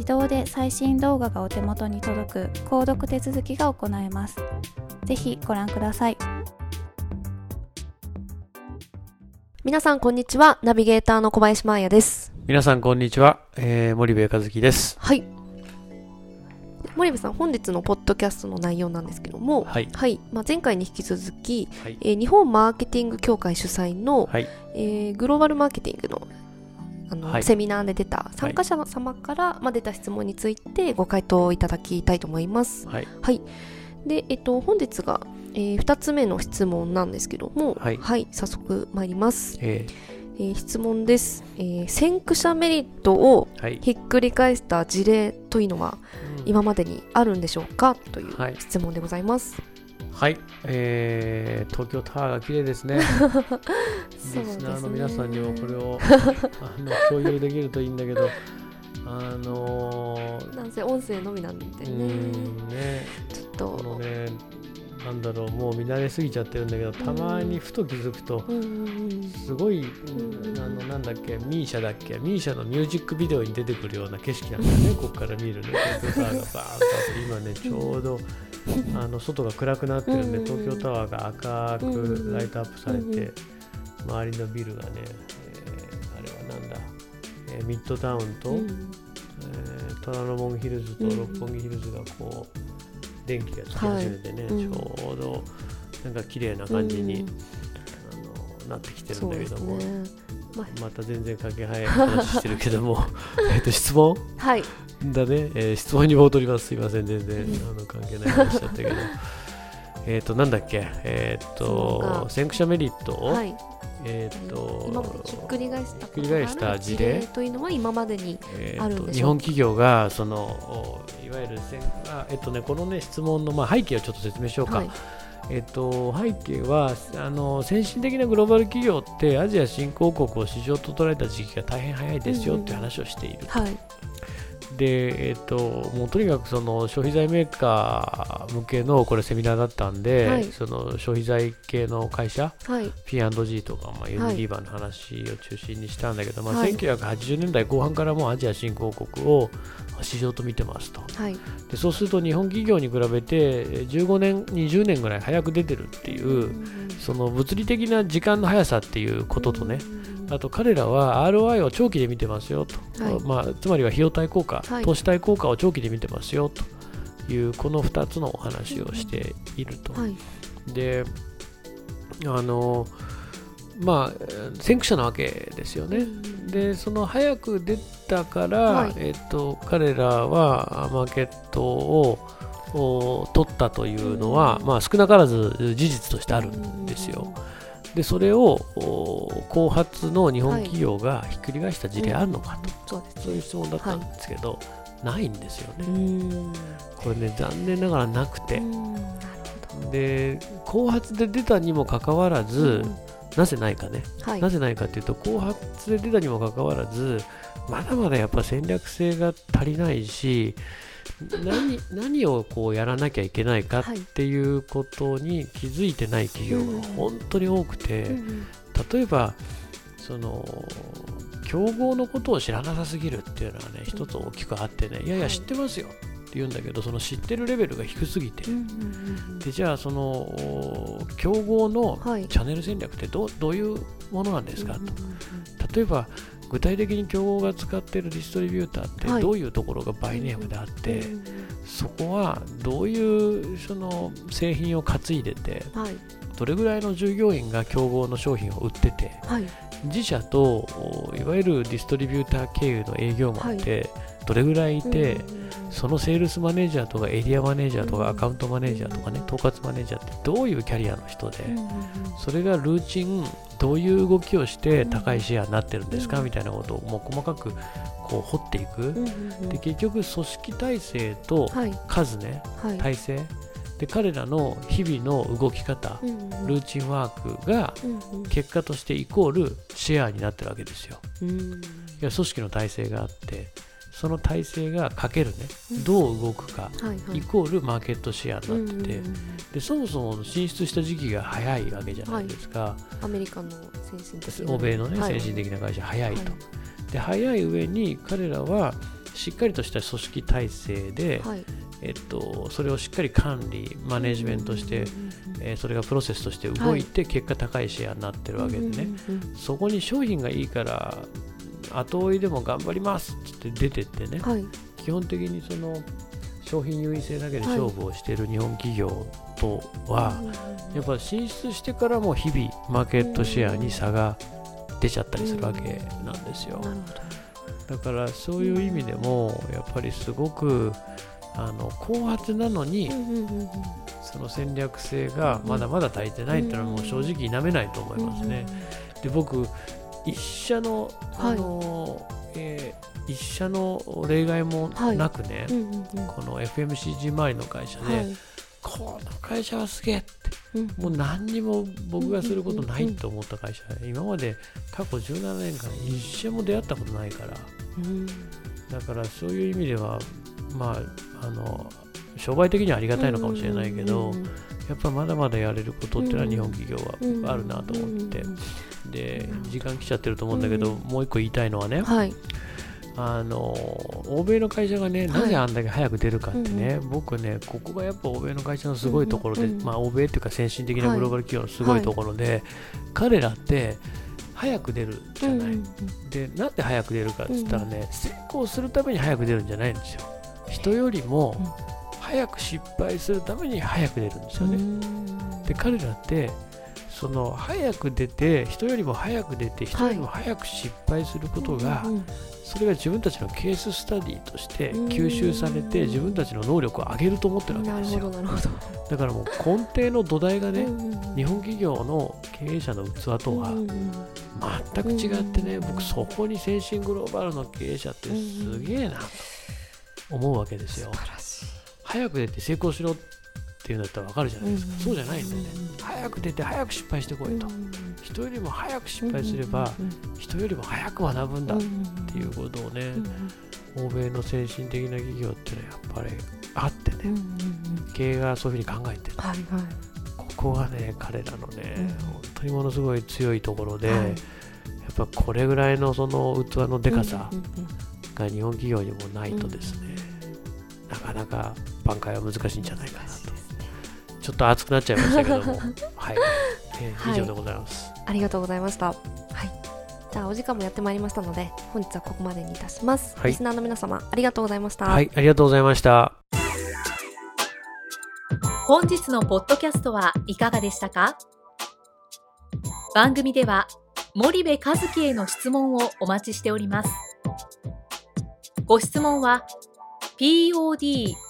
自動で最新動画がお手元に届く購読手続きが行えますぜひご覧ください皆さんこんにちは。ナビゲーターの小林真彩です。皆さんこんにちは、えー、森部和樹です。はい。森部さん、本日のポッドキャストの内容なんですけども、はいまあ、前回に引き続き、はいえー日本マーケティング協会主催の、はい、えーグローバルマーケティングのあの、はい。セミナーで出た参加者様から、まあ、出た質問についてご回答いただきたいと思います。はい、はい。で、えっと、本日が、え2つ目の質問なんですけども、はい。早速参ります。ええー質問です、えー先駆者メリットをー、はい、ひっくり返した事例というのはうん。今までにあるんでしょうか？というはい。質問でございます。はい、えー、東京タワーが綺麗ですね。すね。スナーの皆さんにもこれを あの共有できるといいんだけど、あのー、なんせ音声のみなんでね、んね、ちょっことのね、なんだろう、もう見慣れすぎちゃってるんだけど、たまにふと気づくと、すごい、んあのなんだっけ、ミーシャだっけ、ミーシャのミュージックビデオに出てくるような景色なんだよね、ここから見るね、東京タワーがバーンとあって、今ね、ちょうどあの外が暗くなってるんで、うん東京タワーが赤くライトアップされて、周りのビルがね、えーあれはなんだ、えーミッドタウンと、うん。えー虎ノ門ヒルズとうん六本木ヒルズがこう、電気がつき始めてね、はい。うん。ちょうどなんか綺麗な感じに、うん。あのなってきてるんだけども。ね。ままた全然関係ない話してるけども えっと質問？はい。だね、えー質問に戻ります。すいません。全然うん。あの関係ない話しちゃったけど。えっとなんだっけ？えっそうとか。先駆者メリットを、はい。えっと今までひっくり返したひっくり返した事例というのは今までにあるんでしょう日本企業がそのおいわゆる先あえっとねこのね質問のまあ背景をちょっと説明しようか、はい。えっと、背景はあの先進的なグローバル企業ってアジア新興国を市場と捉えた時期が大変早いですよっていう話をしている、はい。で、えっと、もうとにかくその消費財メーカー向けのこれセミナーだったんで、はい。その消費財系の会社はい。P&G とか、まあ、ユニリーバーの話を中心にしたんだけど、まあ、はい。1980年代後半からもうアジア新興国を市場と見てますと。はい。でそうすると日本企業に比べてえー15年20年ぐらい早く出てるっていう、その物理的な時間の速さっていうこととね、あと彼らは ROI を長期で見てますよと、はいまあ、つまりは費用対効果、はい投資対効果を長期で見てますよというこの2つのお話をしていると。はい。であのまあ先駆者なわけですよね。でその早く出たから、はいえっと彼らはマーケットを取ったというのは、まあ、少なからず事実としてあるんですよ。でそれを後発の日本企業がひっくり返した事例あるのかと、はいそういう質問だったんですけど、はい、ないんですよね。これね残念ながらなくて。で後発で出たにもかかわらず、なぜないかね、はい、なぜないかというと後発で出たにもかかわらずまだまだやっぱ戦略性が足りないし何何をこうやらなきゃいけないかっていうことに気づいてない企業が本当に多くて、例えばその競合のことを知らなさすぎるっていうのはね一つ大きくあってねいやいや知ってますよって言うんだけどその知ってるレベルが低すぎて、でじゃあその競合のチャンネル戦略ってどどういうものなんですか？と例えば具体的に競合が使っているディストリビューターってどういうところがバイネームであって、はい、そこはどういうその製品を担いでて、はい、どれぐらいの従業員が競合の商品を売ってて、はい、自社といわゆるディストリビューター経由の営業マンってどれぐらいいて、そのセールスマネージャーとかエリアマネージャーとかアカウントマネージャーとかね統括マネージャーってどういうキャリアの人で、それがルーチンどういう動きをして高いシェアになってるんですかみたいなことをもう細かくこう掘っていく、で結局組織体制と数ね、体制。で彼らの日々の動き方、ルーチンワークが結果としてイコールシェアになってるわけですよ。いや組織の体制があってその体制がかけるね、どう動くか、イコールマーケットシェアになって。て、でそもそも進出した時期が早いわけじゃないですか、アメリカの先進的欧米の、ね先進的な会社早いと、で早い上に彼らはしっかりとした組織体制で、えっと、それをしっかり管理マネジメントして、えー、それがプロセスとして動いて結果高いシェアになってるわけでね、そこに商品がいいから後追いでも頑張りますって出てってね、はい、基本的にその商品優位性だけで勝負をしている日本企業とは、やっぱ進出してからも日々マーケットシェアに差が出ちゃったりするわけなんですよ。だからそういう意味でもやっぱりすごくあの後発なのに、その戦略性がまだまだ足りてないっていうのはもう正直否めないと思いますね。で僕一社の、あのはい、えー、一社の例外もなくね、はいうんうんうん、この FMCG 周りの会社で、はい、この会社はすげえって、うん、もう何にも僕がすることないと思った会社、うんうん、今まで過去17年間一社も出会ったことないから、うん、だからそういう意味ではまああの商売的にはありがたいのかもしれないけど、やっぱまだまだやれることっていうのは日本企業はあるなと思って。で時間来ちゃってると思うんだけど、もう一個言いたいのはね、はい、あの欧米の会社がね、なぜあんだけ早く出るかってね、うん、僕ね、ここがやっぱ欧米の会社のすごいところで、うんうん、まあ、欧米っていうか先進的なグローバル企業のすごいところで、はい、彼らって早く出るじゃない、うんうん、でなんで早く出るかって言ったらね、成功するために早く出るんじゃないんですよ。人よりも早く失敗するために早く出るんですよね、で彼らってその早く出て人よりも早く出て人よりも早く失敗することが、それが自分たちのケーススタディとして吸収されて自分たちの能力を上げると思ってるわけですよ。だからもう根底の土台がね、日本企業の経営者の器とは全く違ってね、僕そこに先進グローバルの経営者ってすげえなと思うわけですよ早く出て成功しろっていうんだったら分かるじゃないですか、そうじゃないんでね、早く出て早く失敗してこいと、人よりも早く失敗すれば、人よりも早く学ぶんだっていうことをね、欧米の先進的な企業っていうのはやっぱりあってね、経営がそういうふうに考えてる、はいはい、ここがね彼らのね、本当にものすごい強いところで、やっぱこれぐらいのその器のでかさが日本企業にもないとですね、なかなか挽回は難しいんじゃないかなとちょっと熱くなっちゃいましたけども、はい、えー、以上でございます、ありがとうございました。はい。じゃあお時間もやってまいりましたので、本日はここまでにいたします。はい、リスナーの皆様、ありがとうございました。はい、ありがとうございました。本日のポッドキャストはいかがでしたか？番組では森部和樹への質問をお待ちしております。ご質問は podcast